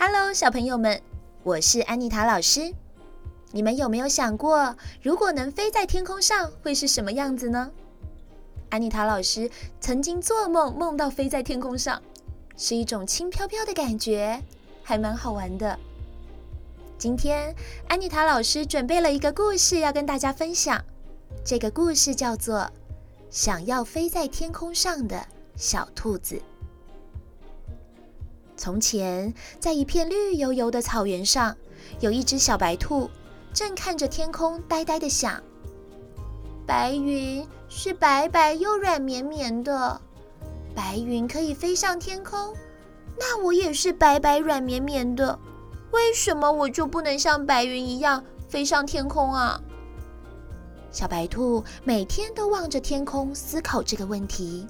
Hello，小朋友们，我是安妮塔老师。你们有没有想过，如果能飞在天空上，会是什么样子呢？安妮塔老师曾经做梦，梦到飞在天空上，是一种轻飘飘的感觉，还蛮好玩的。今天，安妮塔老师准备了一个故事要跟大家分享。这个故事叫做《想要飞在天空上的小兔子》。从前，在一片绿油油的草原上，有一只小白兔，正看着天空，呆呆地想：白云是白白又软绵绵的，白云可以飞上天空，那我也是白白软绵绵的，为什么我就不能像白云一样飞上天空啊？小白兔每天都望着天空，思考这个问题。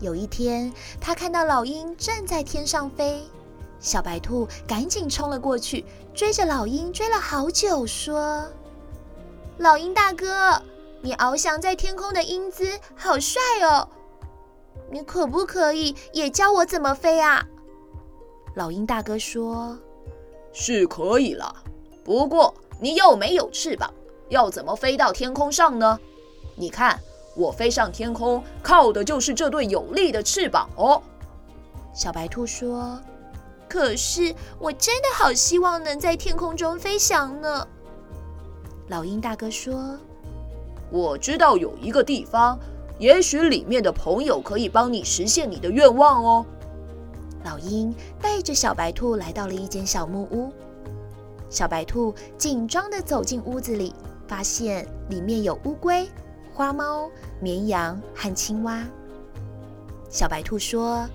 有一天，他看到老鹰正在天上飞，小白兔赶紧冲了过去，追着老鹰追了好久，说：“老鹰大哥，你翱翔在天空的英姿好帅哦，你可不可以也教我怎么飞啊？”老鹰大哥说：“是可以了，不过你又没有翅膀，要怎么飞到天空上呢？你看。”我飞上天空，靠的就是这对有力的翅膀哦。小白兔说：“可是我真的好希望能在天空中飞翔呢。”老鹰大哥说：“我知道有一个地方，也许里面的朋友可以帮你实现你的愿望哦。”老鹰带着小白兔来到了一间小木屋。小白兔紧张地走进屋子里，发现里面有乌龟。花猫、绵羊和青蛙。小白兔说：“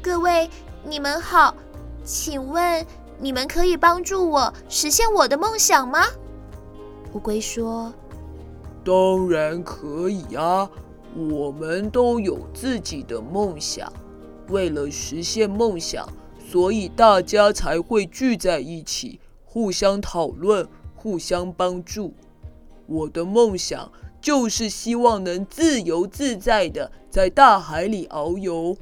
各位，你们好，请问你们可以帮助我实现我的梦想吗？”乌龟说：“当然可以啊，我们都有自己的梦想。为了实现梦想，所以大家才会聚在一起，互相讨论，互相帮助。我的梦想。”就是希望能自由自在地在大海里遨游。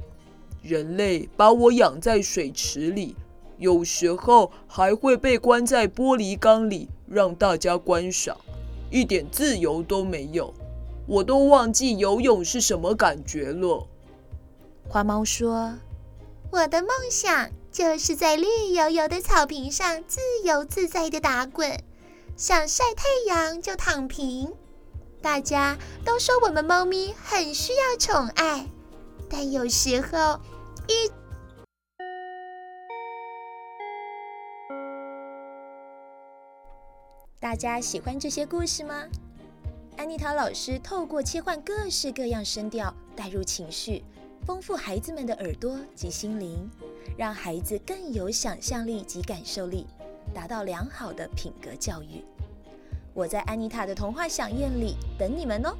人类把我养在水池里，有时候还会被关在玻璃缸里，让大家观赏，一点自由都没有。我都忘记游泳是什么感觉了。花猫说：“我的梦想就是在绿油油的草坪上自由自在地打滚，想晒太阳就躺平。”大家都说我们猫咪很需要宠爱，但有时候一……大家喜欢这些故事吗？安妮塔老师透过切换各式各样声调，带入情绪，丰富孩子们的耳朵及心灵，让孩子更有想象力及感受力，达到良好的品格教育。我在安妮塔的童话饗宴里等你们哦。